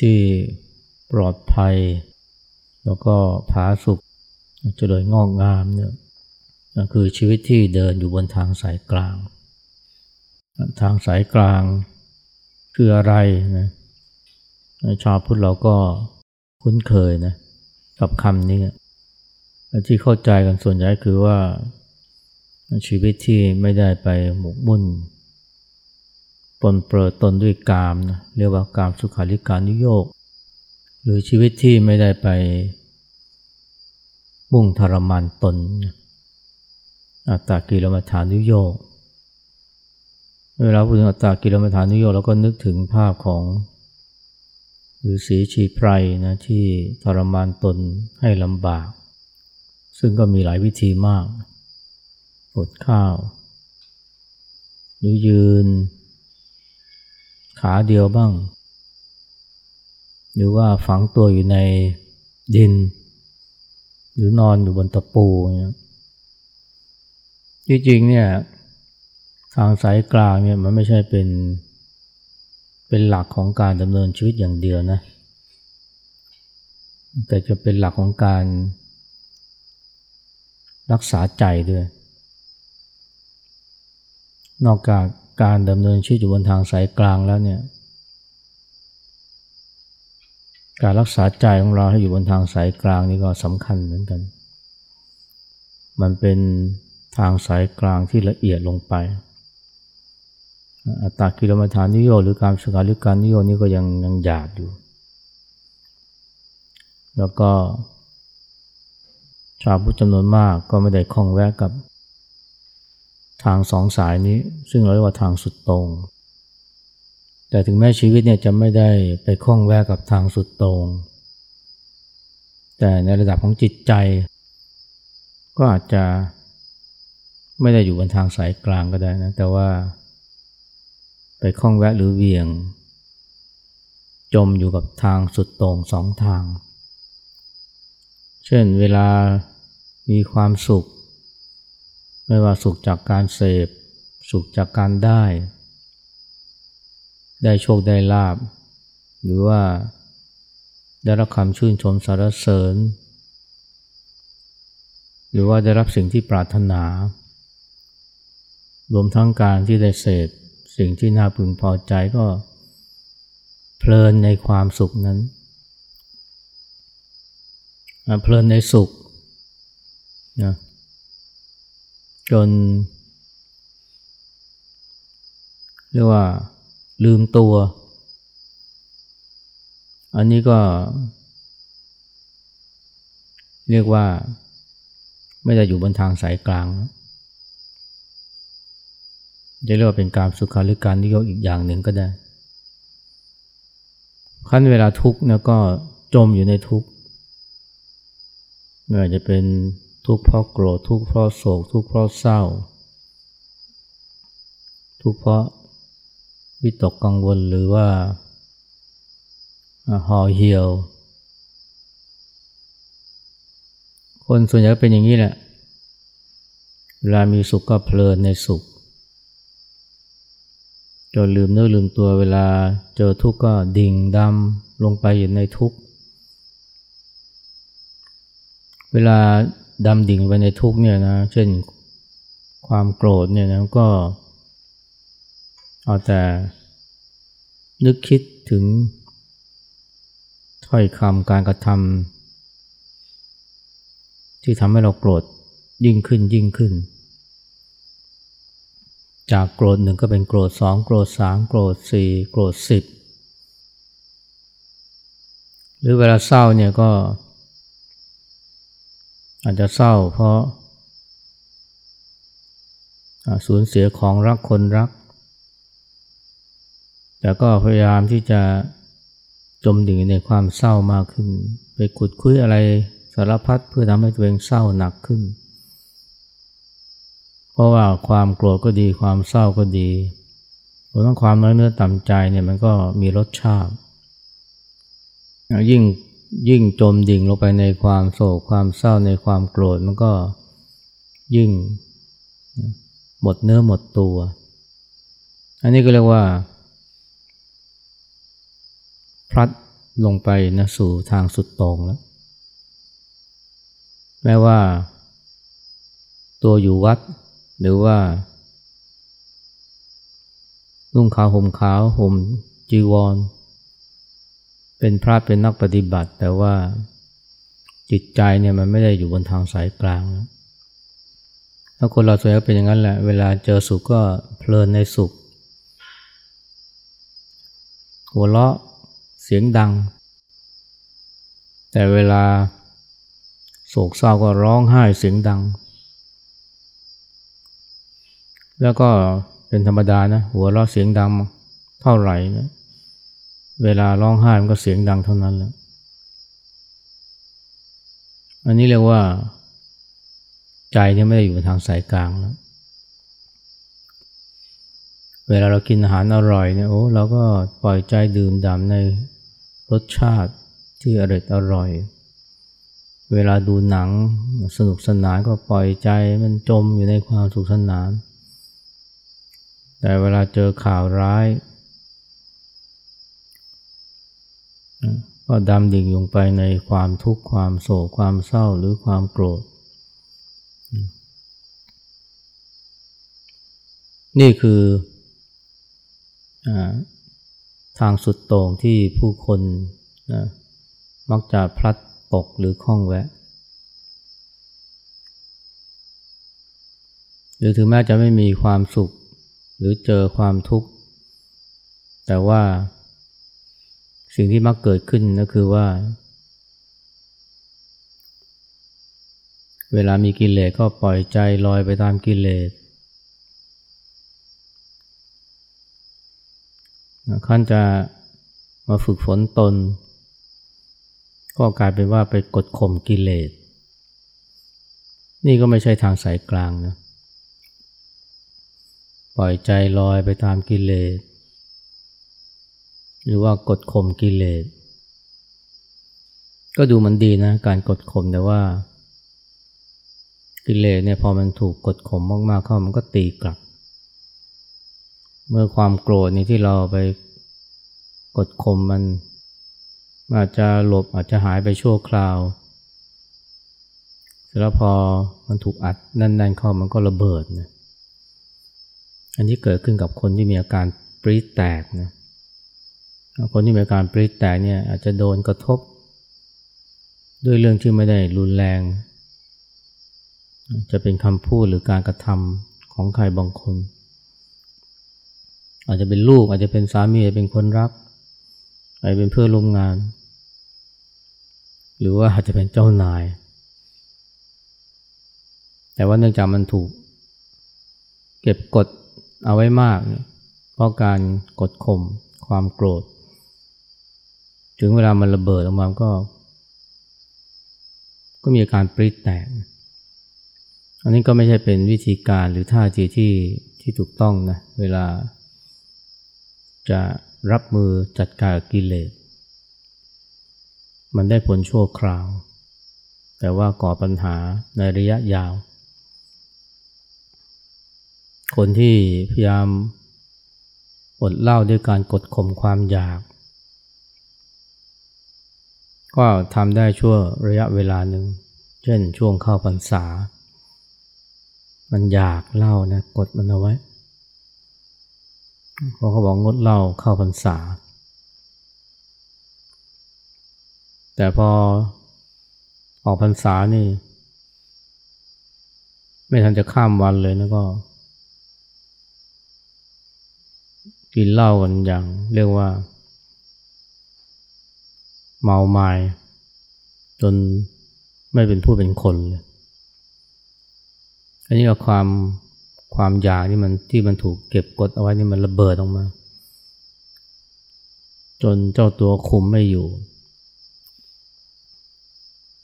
ที่ปลอดภัย แล้วก็ผาสุกเจริญงอกงามเนี่ยคือชีวิตที่เดินอยู่บนทางสายกลาง ทางสายกลางคืออะไรนะชาวพุทธเราก็คุ้นเคยนะกับคำนี้ที่เข้าใจกันส่วนใหญ่คือว่าชีวิตที่ไม่ได้ไปหมกมุ่น ปรนเปรอตนด้วยกามนะเรียกว่ากามสุขัลลิกานุโยคหรือชีวิตที่ไม่ได้ไปมุ่งทรมานตน อัตตากิลมัฐานุโยกเวลาพูดถึงอัตตากิลมัฐานุโยกเราก็นึกถึงภาพของหรือสีชีไพรนะที่ทรมานตนให้ลำบาก ซึ่งก็มีหลายวิธีมากอดข้าว หรือยืน ขาเดียวบ้าง หรือว่าฝังตัวอยู่ในดิน หรือนอนอยู่บนตะปูเนี่ยที่จริงเนี่ยทางสายกลางเนี่ยมันไม่ใช่เป็น เป็นหลักของการดำเนินชีวิตอย่างเดียวนะ แต่จะเป็นหลักของการรักษาใจด้วย นอกจาก การดำเนินชีวิตอยู่บนทางสายกลางแล้วเนี่ย การรักษาใจของเราให้อยู่บนทางสายกลางนี่ก็สำคัญเหมือนกัน มันเป็นทางสายกลางที่ละเอียดลงไป อัตตากิลมัฐานนิโยหรือการสกาลิการนิโยนี่ก็ยังยังหยาบอยู่ แล้วก็ชาวพุทธจำนวนมากก็ไม่ได้คล้องแวะกับ ทางสองสายนี้ ซึ่งเราเรียกว่าทางสุดตรง แต่ถึงแม้ชีวิตเนี่ยจะไม่ได้ไปคล้องแวะกับทางสุดตรง แต่ในระดับของจิตใจ ก็อาจจะไม่ได้อยู่บนทางสายกลางก็ได้นะ แต่ว่า ไปคล้องแวะหรือเวียง จมอยู่กับทางสุดตรงสองทาง เช่นเวลามีความสุข ไม่ว่าสุขจากการเสพ สุขจากการได้ ได้โชคได้ลาบ หรือว่าได้รับคำชื่นชมสรรเสริญ หรือว่าได้รับสิ่งที่ปรารถนา รวมทั้งการที่ได้เสพสิ่งที่น่าพึงพอใจก็เพลินในความสุขนั้น เพลินในสุขนะ จน เรียกว่าลืมตัว อันนี้ก็ เรียกว่า ไม่ได้อยู่บนทางสายกลางจะเรียกว่าเป็นการสุขาหรือการนิยมอีกอย่างหนึ่งก็ได้ขั้นเวลาทุกข์นี่ยก็จมอยู่ในทุกข์ไม่ว่าจะเป็น ทุกข์เพราะโกรธทุกข์เพราะโศก ทุกข์เพราะเศร้า ทุกข์เพราะวิตกกังวลหรือว่าห่อเหี่ยว คนส่วนใหญ่เป็นอย่างนี้แหละเวลามีสุขก็เพลินในสุขจนลืมเนื้อลืมตัวเวลาเจอทุกข์ก็ดิ่งดำลงไปอยู่ในทุกข์ เวลา ดำดิ่งไปในทุกเนี่ยนะ เช่นความโกรธเนี่ยนะก็ เอาแต่นึกคิดถึงถ้อยคำการกระทำที่ทำให้เราโกรธยิ่งขึ้นยิ่งขึ้น จากโกรธหนึ่งก็เป็นโกรธสองโกรธสามโกรธสี่โกรธสิบหรือเวลาเศร้าเนี่ยก็ อาจจะเศร้าเพราะสูญเสียของรักคนรัก แต่ก็พยายามที่จะจมดิ่งในความเศร้ามากขึ้น ไปขุดคุยอะไรสารพัดเพื่อทำให้ตัวเองเศร้าหนักขึ้น เพราะว่าความโกรธก็ดีความเศร้าก็ดีรวมทั้งความน้อยเนื้อต่ำใจเนี่ยมันก็มีรสชาติยิ่ง ยิ่งจมดิ่งลงไปในความโศกความเศร้าในความโกรธมันก็ยิ่งหมดเนื้อหมดตัว อันนี้ก็เรียกว่า พลัดลงไปนะสู่ทางสุดตรงแล้ว แม้ว่า ตัวอยู่วัด หรือว่านุ่งขาวห่มขาวห่มจีวร เป็นพระเป็นนักปฏิบัติ แต่ว่าจิตใจเนี่ยมันไม่ได้อยู่บนทางสายกลางแล้วถ้าคนเราส่วนใหญ่เป็นอย่างนั้นแหละ เวลาเจอสุขก็เพลินในสุข หัวเราะเสียงดัง แต่เวลาโศกเศร้าก็ร้องไห้เสียงดัง แล้วก็เป็นธรรมดานะ หัวเราะเสียงดังเท่าไหร่นะ เวลาร้องไห้มันก็เสียงดังเท่านั้นแหละ อันนี้เรียกว่า ใจที่ไม่ได้อยู่ทางสายกลางแล้ว เวลาเรากินอาหารอร่อยเนี่ยโอ้เราก็ปล่อยใจดื่มด่ำในรสชาติที่อร่อยอร่อย เวลาดูหนังสนุกสนานก็ปล่อยใจมันจมอยู่ในความสุขสนาน แต่เวลาเจอข่าวร้าย ก็ดำดิ่งลงไปในความทุกข์ความโศกความเศร้าหรือความโกรธ นี่คืออทางสุดโต่งที่ผู้คนนะมักจะพลัดตกหรือคล้องแวะ หรือถึงแม้จะไม่มีความสุข หรือเจอความทุกข์ แต่ว่า สิ่งที่มักเกิดขึ้นก็คือว่า เวลามีกิเลสก็ปล่อยใจลอยไปตามกิเลสขั้นจะมาฝึกฝนตน ก็กลายเป็นว่าไปกดข่มกิเลส นี่ก็ไม่ใช่ทางสายกลางนะ ปล่อยใจลอยไปตามกิเลส หรือว่ากดข่มกิเลส ก็ดูมันดีนะ การกดข่มแต่ว่า กิเลสเนี่ยพอมันถูกกดข่มมากๆเข้ามันก็ตีกลับ เมื่อความโกรธนี่ที่เราไปกดข่มมันอาจจะหลบอาจจะหายไปชั่วคราว เสร็จแล้วพอมันถูกอัดแน่นๆเข้ามันก็ระเบิดนะอันนี้เกิดขึ้นกับคนที่มีอาการปรีแตกนะ คนที่มีการปริแตกเนี่ยอาจจะโดนกระทบ ด้วยเรื่องที่ไม่ได้รุนแรง จะเป็นคำพูดหรือการกระทำของใครบางคน อาจจะเป็นลูกอาจจะเป็นสามีอาจจะเป็นคนรักอาจจะเป็นเพื่อนร่วมงาน หรือว่าอาจจะเป็นเจ้านาย แต่ว่าเนื่องจากมันถูก เก็บกดเอาไว้มาก เพราะการกดข่มความโกรธ ถึงเวลามันระเบิดออกมาก็ ก็มีอาการปริแตก อันนี้ก็ไม่ใช่เป็นวิธีการหรือท่าทีที่ที่ถูกต้องนะ เวลา จะรับมือจัดการกิเลส มันได้ผลชั่วคราว แต่ว่าก่อปัญหาในระยะยาว คนที่พยายามอดเล่าด้วยการกดข่มความอยาก ก็ทำได้ชั่วระยะเวลาหนึ่ง เช่นช่วงเข้าพรรษา มันอยากเล่านะกดมันเอาไว้เพราะเขาบอกงดเล่าเข้าพรรษา แต่พอออกพรรษานี่ ไม่ทันจะข้ามวันเลยนะก็กินเหล้ากันอย่างเรียกว่า เมาไมา้จนไม่เป็นผู้เป็นคนเลยอันนี้ก็ความความอยากที่มันที่มันถูกเก็บกดเอาไว้นี่มันระเบิดออกมา จนเจ้าตัวคุมไม่อยู่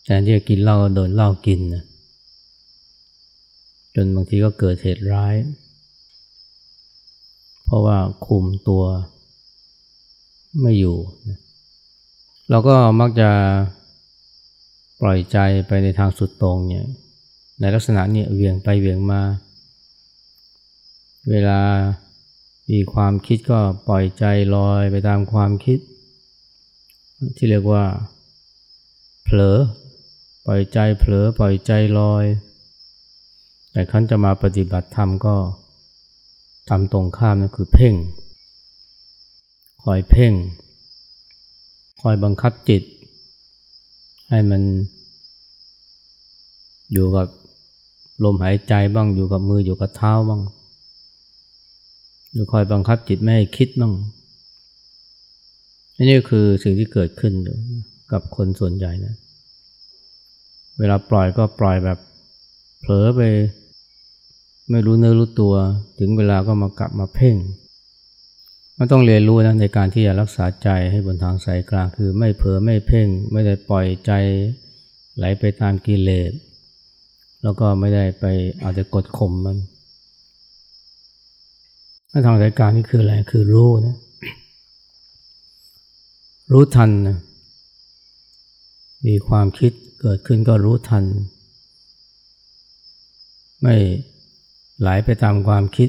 แทนที่จะกินเหล้าก็โดนเหล้ากินนะจนบางทีก็เกิดเหตุร้าย เพราะว่าคุมตัวไม่อยู่นะ เราก็มักจะปล่อยใจไปในทางสุดตรงเนี่ยในลักษณะเนี่ยเวียงไปเวียงมา เวลามีความคิดก็ปล่อยใจลอยไปตามความคิด ที่เรียกว่า เผลอ ปล่อยใจเผลอปล่อยใจลอย แต่ขั้นจะมาปฏิบัติธรรมก็ทำตรงข้ามนั่นคือเพ่ง คอยเพ่ง คอยบังคับจิต ให้มัน อยู่กับลมหายใจบ้างอยู่กับมืออยู่กับเท้าบ้างหรือคอยบังคับจิตไม่ให้คิดบ้างนี่คือสิ่งที่เกิดขึ้นกับคนส่วนใหญ่นะเวลาปล่อยก็ปล่อยแบบเผลอไป ไม่รู้เนื้อรู้ตัว ถึงเวลาก็มากลับมาเพ่ง มันต้องเรียนรู้นะในการที่จะรักษาใจให้บนทางสายกลางคือไม่เผลอไม่เพ่ง ไม่ได้ปล่อยใจไหลไปตามกิเลส แล้วก็ไม่ได้ไปอาจจะกดข่มมันทางสายกลางนี่คืออะไรคือรู้นะรู้ทันนะมีความคิดเกิดขึ้นก็รู้ทัน ไม่ไหลไปตามความคิด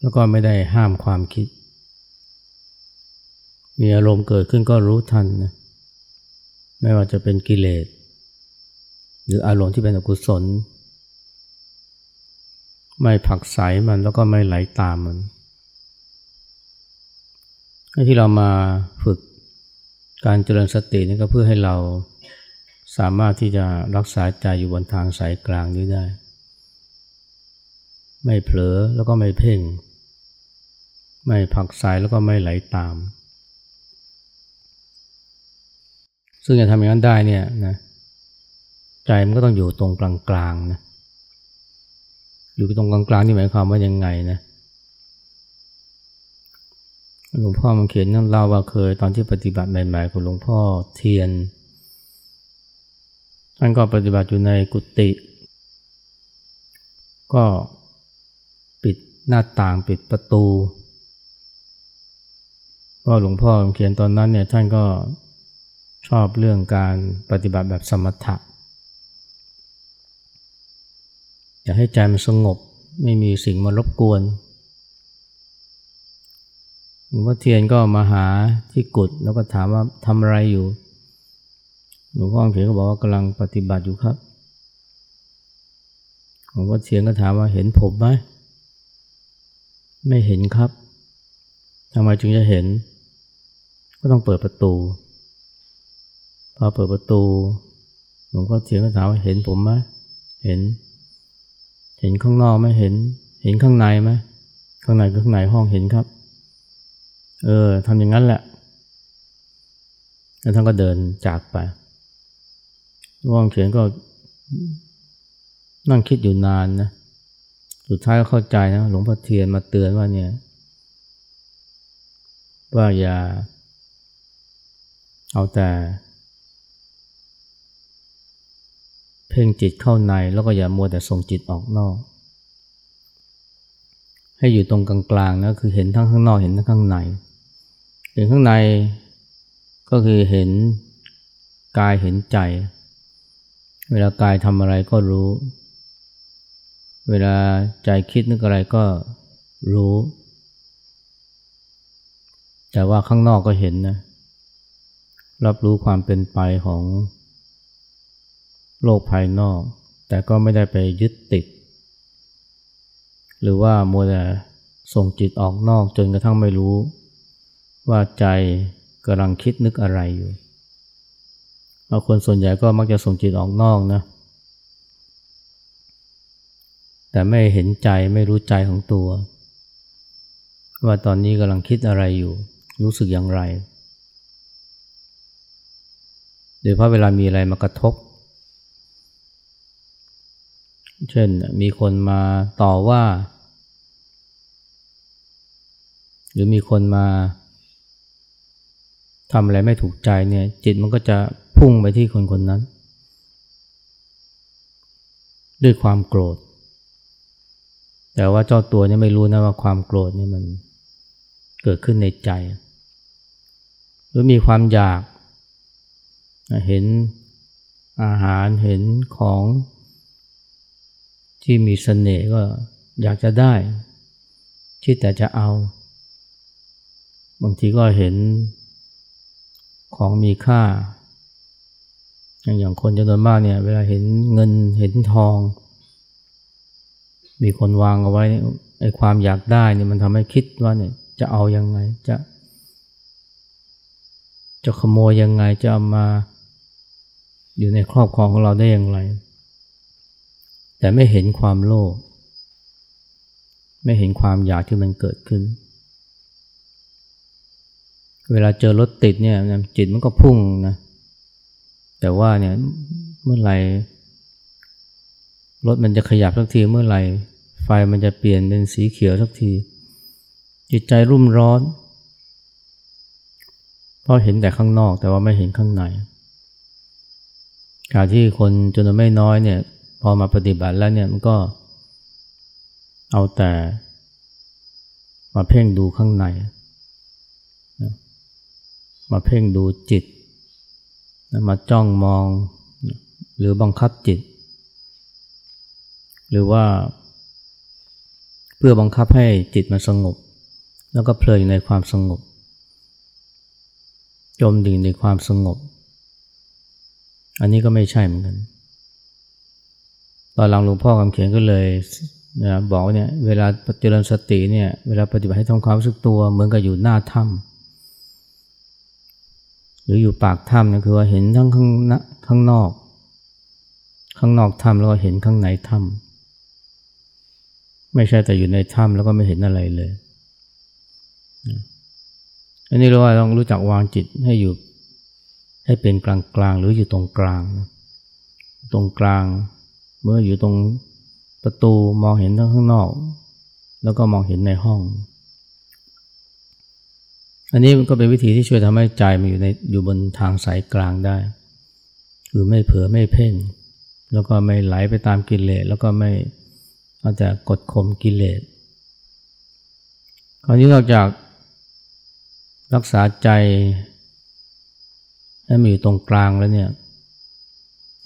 แล้วก็ไม่ได้ห้ามความคิด มีอารมณ์เกิดขึ้นก็รู้ทันนะไม่ว่าจะเป็นกิเลส หรืออารมณ์ที่เป็นอกุศล ไม่ผักใสมันแล้วก็ไม่ไหลาตามมันที่เรามาฝึกการเจริญสตินี่ก็เพื่อให้เราสามารถที่จะรักษาใจอยู่บนทางสายกลางนี้ได้ ไม่เผลอแล้วก็ไม่เพ่ง ไม่ผักสายแล้วก็ไม่ไหลตาม ซึ่งจะทำอย่างนั้นได้เนี่ยนะใจมันก็ต้องอยู่ตรงกลางๆนะอยู่ตรงกลางๆนี่หมายความว่ายังไงนะหลวงพ่อมันเขียนนั่นเล่าว่าเคยตอนที่ปฏิบัติใหม่ๆของหลวงพ่อเทียนท่านก็ปฏิบัติอยู่ในกุฏิก็ปิดหน้าต่างปิดประตู พราะหลวงพ่อเขียนตอนนั้นเนี่ยท่านก็ชอบเรื่องการปฏิบัติแบบสมถะอยากให้ใจมันสงบไม่มีสิ่งมารบกวนหลวงพ่อเทียนก็มาหาที่กุฏแล้วก็ถามว่าทำอะไรอยู่หลวงพ่อเขียนก็บอกว่ากำลังปฏิบัติอยู่ครับหลวงพ่อเทียนก็ถามว่าเห็นผมไหมไม่เห็นครับทำไมจึงจะเห็น ก็ต้องเปิดประตู พอเปิดประตูหลวงพ่อเทียนก็ถามว่าเห็นผมไหมเห็น เห็นข้างนอกไหมเห็น เห็นข้างในไหมข้างในข้างในห้องเห็นครับ เออทำอย่างนั้นแหละแล้วท่านก็เดินจากไปว่างเขียนก็นั่งคิดอยู่นานนะ สุดท้ายก็เข้าใจนะ หลวงพ่อเทียนมาเตือนว่าเนี่ย ว่าอย่า เอาแต่ เพ่งจิตเข้าในแล้วก็อย่ามัวแต่ส่งจิตออกนอก ให้อยู่ตรงกลางๆนะคือเห็นทั้งข้างนอกเห็นทั้งข้างในเห็นข้างในก็คือเห็นกายเห็นใจ เวลากายทำอะไรก็รู้ เวลาใจคิดนึกอะไรก็รู้ แต่ว่าข้างนอกก็เห็นนะ รับรู้ความเป็นไปของโลกภายนอก แต่ก็ไม่ได้ไปยึดติด หรือว่ามัวแต่ส่งจิตออกนอกจนกระทั่งไม่รู้ ว่าใจกำลังคิดนึกอะไรอยู่บางคนส่วนใหญ่ก็มักจะส่งจิตออกนอกนะแต่ไม่เห็นใจไม่รู้ใจของตัว ว่าตอนนี้กำลังคิดอะไรอยู่ รู้สึกอย่างไร โดยเพราะเวลามีอะไรมากระทบ เช่นมีคนมาต่อว่า หรือมีคนมาทำอะไรไม่ถูกใจเนี่ย จิตมันก็จะพุ่งไปที่คนคนนั้น ด้วยความโกรธ แต่ว่าเจ้าตัวเนี่ยไม่รู้นะว่าความโกรธนี่มันเกิดขึ้นในใจ หรือมีความอยาก เห็นอาหารเห็นของที่มีสเสน่ห์ก็อยากจะได้คิดแต่จะเอา บางทีก็เห็นของมีค่า อย่างอย่างคนจำนวนมากเนี่ย เวลาเห็นเงินเห็นทอง มีคนวางเอาไว้ไอ้ความอยากได้เนี่ยมันทำให้คิดว่าเนี่ยจะเอายังไงจะ จะขโมยยังไงจะเอามา อยู่ในครอบครองของเราได้อย่างไร แต่ไม่เห็นความโลภไม่เห็นความอยากที่มันเกิดขึ้น เวลาเจอรถติดเนี่ยจิตมันก็พุ่งนะแต่ว่าเนี่ยเมื่อไหร่รถมันจะขยับสักทีเมื่อไหร่ ไฟมันจะเปลี่ยนเป็นสีเขียวสักที จิตใจรุ่มร้อน เพราะเห็นแต่ข้างนอกแต่ว่าไม่เห็นข้างใน การที่คนจนไม่น้อยเนี่ย พอมาปฏิบัติแล้วเนี่ยมันก็เอาแต่มาเพ่งดูข้างใน มาเพ่งดูจิต มาจ้องมองหรือบังคับจิต หรือว่า เพื่อบังคับให้จิตมันสงบ แล้วก็เพลินในความสงบ จมดิ่งในความสงบ อันนี้ก็ไม่ใช่เหมือนกัน ตอนหลังหลวงพ่อคำเขียนก็เลยนะบอกเนี่ยเวลาเจริญสติเนี่ยเวลาปฏิบัติให้ทำความรู้สึกตัวเหมือนกับอยู่หน้าถ้ำหรืออยู่ปากถ้ำเนี่ยคือว่าเห็นทั้งข้างข้างนอก ข้างนอกถ้ำแล้วก็เห็นข้างในถ้ำไม่ใช่แต่อยู่ในถ้ำแล้วก็ไม่เห็นอะไรเลยอันนี้เราว่าต้องรู้จักวางจิตให้อยู่ ให้เป็นกลางกลางหรืออยู่ตรงกลางตรงกลาง เมื่ออยู่ตรงประตูมองเห็นข้างนอก แล้วก็มองเห็นในห้อง อันนี้มันก็เป็นวิธีที่ช่วยทำให้ใจมันอยู่ในอยู่บนทางสายกลางได้ คือไม่เผลอไม่เพ่ง แล้วก็ไม่ไหลไปตามกิเลสแล้วก็ไม่อาจจะกดข่มกิเลสคราวนี้นอกจากรักษาใจ ให้มีอยู่ตรงกลางแล้วเนี่ย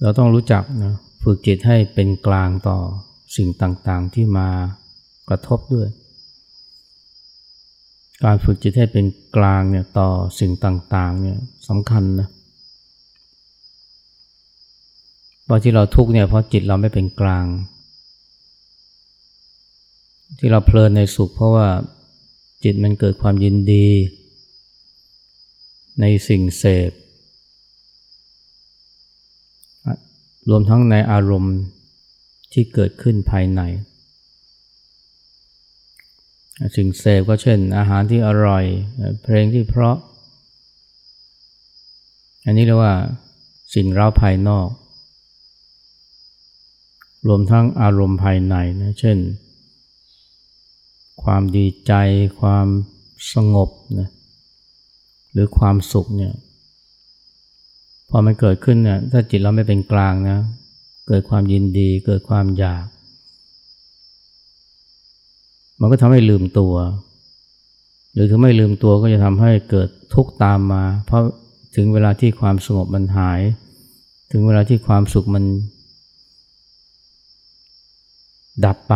เราต้องรู้จักนะฝึกจิตให้เป็นกลางต่อสิ่งต่างๆที่มากระทบด้วย การฝึกจิตให้เป็นกลางเนี่ยต่อสิ่งต่างๆเนี่ยสำคัญนะเพราะที่เราทุกเนี่ยเพราะจิตเราไม่เป็นกลาง ที่เราเพลินในสุข เพราะว่าจิตมันเกิดความยินดี ในสิ่งเสพ รวมทั้งในอารมณ์ที่เกิดขึ้นภายใน สิ่งเสพก็เช่น อาหารที่อร่อย เพลงที่เพราะ อันนี้เรียกว่าสิ่งเร้าภายนอก รวมทั้งอารมณ์ภายในนะ เช่น ความดีใจ ความสงบนะ หรือความสุขเนี่ย พอมันเกิดขึ้นเนี่ยถ้าจิตเราไม่เป็นกลางนะ เกิดความยินดี เกิดความอยาก มันก็ทำให้ลืมตัว หรือถ้าไม่ลืมตัวก็จะทำให้เกิดทุกข์ตามมา เพราะถึงเวลาที่ความสงบมันหาย ถึงเวลาที่ความสุขมัน ดับไป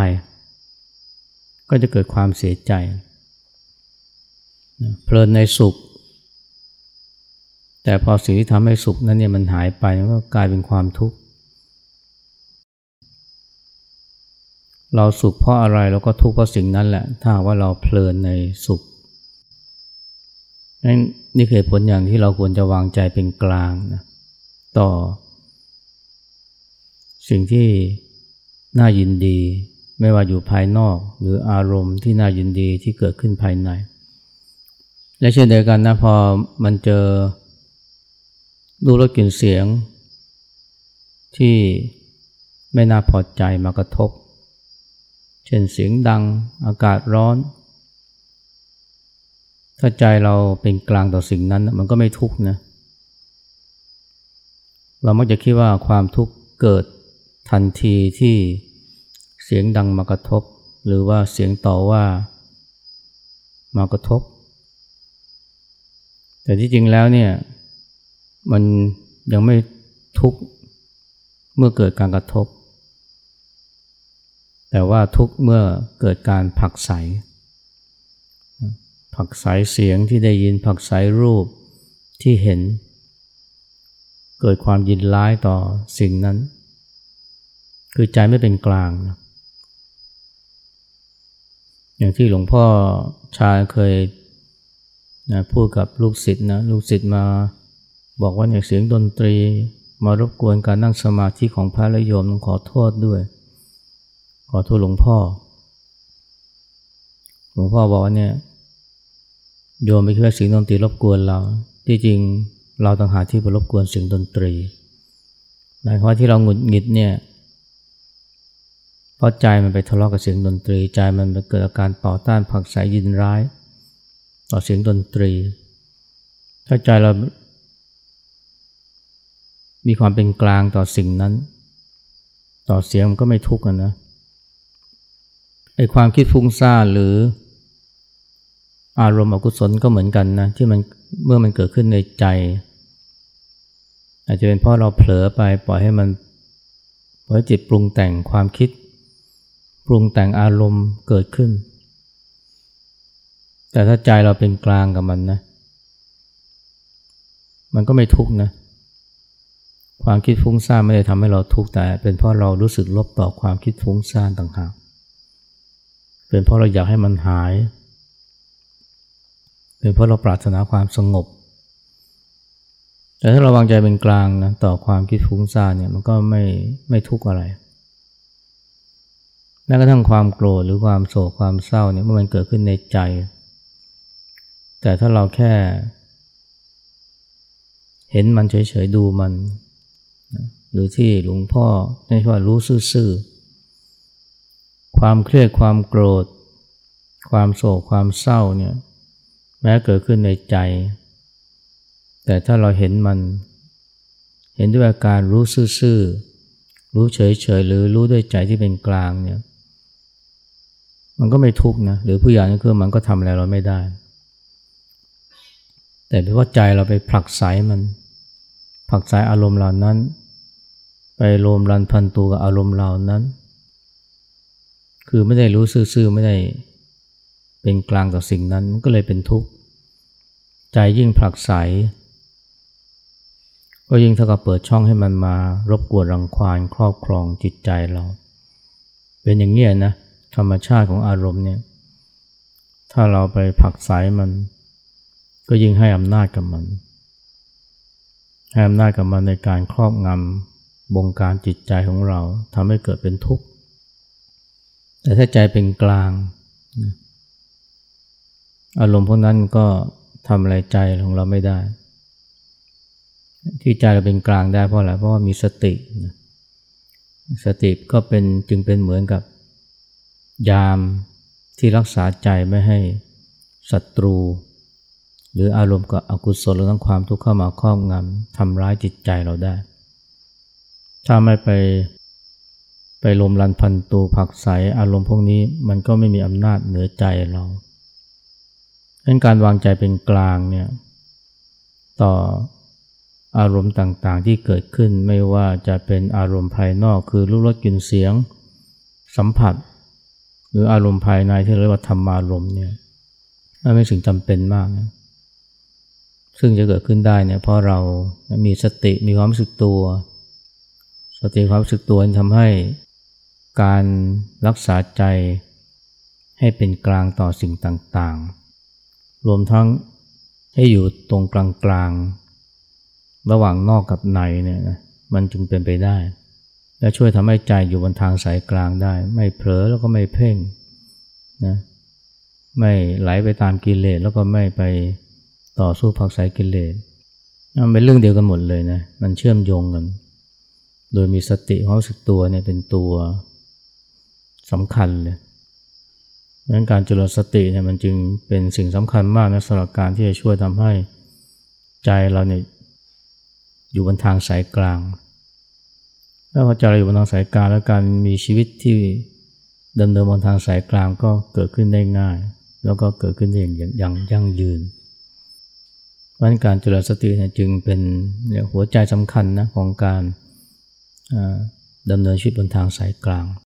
ก็จะเกิดความเสียใจเพลินในสุข แต่พอสิ่งที่ทำให้สุขนั้นเนี่ยมันหายไปมันก็กลายเป็นความทุกข์ เราสุขเพราะอะไรเราก็ทุกข์เพราะสิ่งนั้นแหละ ถ้าว่าเราเพลินในสุขนั่นนี่คือผลอย่างที่เราควรจะวางใจเป็นกลางนะต่อ สิ่งที่น่ายินดี ไม่ว่าอยู่ภายนอก หรืออารมณ์ที่น่ายินดีที่เกิดขึ้นภายใน และเช่นเดียวกันนะพอมันเจอ รูปรสกลิ่นเสียง ที่ไม่น่าพอใจมากระทบ เช่นเสียงดังอากาศร้อน ถ้าใจเราเป็นกลางต่อสิ่งนั้นมันก็ไม่ทุกข์นะเรามักจะคิดว่าความทุกข์เกิดทันทีที่เสียงดังมากระทบ หรือว่าเสียงต่อว่ามากระทบ แต่ที่จริงแล้วเนี่ย มันยังไม่ทุกข์เมื่อเกิดการกระทบ แต่ว่าทุกข์เมื่อเกิดการผักใสผักใสเสียงที่ได้ยินผักใสรูปที่เห็น เกิดความยินร้ายต่อสิ่งนั้น คือใจไม่เป็นกลางนะอย่างที่หลวงพ่อชาเคยนะพูดกับลูกศิษย์นะลูกศิษย์มา บอกว่าเนี่ยเสียงดนตรีมารบกวนการนั่งสมาธิของพระและโยมขอโทษด้วย ขอโทษหลวงพ่อ หลวงพ่อบอกว่าเนี่ยโยมไม่คิดว่าเสียงดนตรีรบกวนเรา ที่จริงเราต่างหากที่ไปรบกวนเสียงดนตรีหมายความว่าที่เราหงุดหงิดเนี่ยเพราะใจมันไปทะเลาะกับเสียงดนตรี ใจมันไปเกิดอาการต่อต้านผักใสยินร้าย ต่อเสียงดนตรี ถ้าใจเรา มีความเป็นกลางต่อสิ่งนั้น ต่อเสียงมันก็ไม่ทุกข์นะไอความคิดฟุ้งซ่านหรือ อารมณ์อกุศลก็เหมือนกันนะที่มันเมื่อมันเกิดขึ้นในใจ อาจจะเป็นเพราะเราเผลอไปปล่อยให้มันปล่อยจิตปรุงแต่งความคิด ปรุงแต่งอารมณ์เกิดขึ้น แต่ถ้าใจเราเป็นกลางกับมันนะ มันก็ไม่ทุกข์นะ ความคิดฟุ้งซ่านไม่ได้ทำให้เราทุกข์แต่ เป็นเพราะเรารู้สึกลบต่อความคิดฟุ้งซ่านต่างหากเป็นเพราะเราอยากให้มันหาย เป็นเพราะเราปรารถนาความสงบ แต่ถ้าเราวางใจเป็นกลางนะต่อความคิดฟุ้งซ่านเนี่ยมันก็ไม่ไม่ทุกข์อะไรแม้กระทั่งความโกรธหรือความโศกความเศร้าเนี่ยเมื่อมันเกิดขึ้นในใจ แต่ถ้าเราแค่ เห็นมันเฉยๆดูมัน หรือที่หลวงพ่อใช้ว่ารู้ซื่อๆความเครียดความโกรธ ความโศกความเศร้าเนี่ยแม้เกิดขึ้นในใจ แต่ถ้าเราเห็นมัน เห็นด้วยอาการรู้ซื่อๆรู้เฉยๆหรือรู้ด้วยใจที่เป็นกลางเนี่ยมันก็ไม่ทุกข์นะหรือผู้ใหญ่นี่คือมันก็ทำอะไรเราไม่ได้ แต่เพราะใจเราไปผลักไสมัน ผักไสอารมณ์เหล่านั้น ไปรวมรันพันตัวกับอารมณ์เหล่านั้น คือไม่ได้รู้ซื่อๆไม่ได้เป็นกลางต่อสิ่งนั้นมันก็เลยเป็นทุกข์ใจยิ่งผลักไสก็ยิ่งเท่ากับเปิดช่องให้มันมารบกวนรังควานครอบครองจิตใจเรา เป็นอย่างนี้นะธรรมชาติของอารมณ์เนี่ยถ้าเราไปผลักไสมัน ก็ยิ่งให้อำนาจกับมัน ให้อำนาจกับมันในการครอบงำบงการจิตใจของเราทำให้เกิดเป็นทุกข์ แต่ถ้าใจเป็นกลาง อารมณ์พวกนั้นก็ทำอะไรใจของเราไม่ได้ ที่ใจเราเป็นกลางได้เพราะอะไรเพราะว่ามีสติ สติก็เป็นจึงเป็นเหมือนกับ ยามที่รักษาใจไม่ให้ศัตรู หรืออารมณ์กับอกุศลหรือทั้งความทุกข์เข้ามาครอบงำทำร้ายจิตใจเราได้ ถ้าไม่ไปไปลมรันพันตูผักใสอารมณ์พวกนี้มันก็ไม่มีอำนาจเหนือใจเราดังการวางใจเป็นกลางเนี่ยต่ออารมณ์ต่างๆที่เกิดขึ้นไม่ว่าจะเป็นอารมณ์ภายนอกคือรูปรสกลิ่นเสียง สัมผัส หรืออารมณ์ภายในที่เรียกว่าธรรมารมณ์เนี่ยไม่เป็นสิ่งจำเป็นมากนะ ซึ่งจะเกิดขึ้นได้เนี่ยเพราะเรามีสติมีความรู้สึกตัว สติความรู้สึกตัวทำให้การรักษาใจให้เป็นกลางต่อสิ่งต่างๆ รวมทั้งให้อยู่ตรงกลางๆ ระหว่างนอกกับในเนี่ยนะมันจึงเป็นไปได้ และช่วยทำให้ใจอยู่บนทางสายกลางได้ ไม่เผลอแล้วก็ไม่เพ่งนะไม่ไหลไปตามกิเลสแล้วก็ไม่ไป ต่อสู้ผักสายกิเลสมันเป็นเรื่องเดียวกันหมดเลยนะมันเชื่อมโยงกัน โดยมีสติความรู้สึกตัวเนี่ยเป็นตัวสำคัญเลยดังนั้นการเจริญสติเนี่ยมันจึงเป็นสิ่งสำคัญมากนะสำหรับการที่จะช่วยทำให้ใจเราเนี่ยอยู่บนทางสายกลางแล้วพอใจเราอยู่บนทางสายกลางแล้วการมีชีวิตที่ดำเนินบนทางสายกลางก็เกิดขึ้นได้ง่าย แล้วก็เกิดขึ้นองอย่างยั่งยืน วันการเจริญสติเนี่ยจึงเป็นหัวใจสำคัญนะของการดำเนินชีวิตบนทางสายกลาง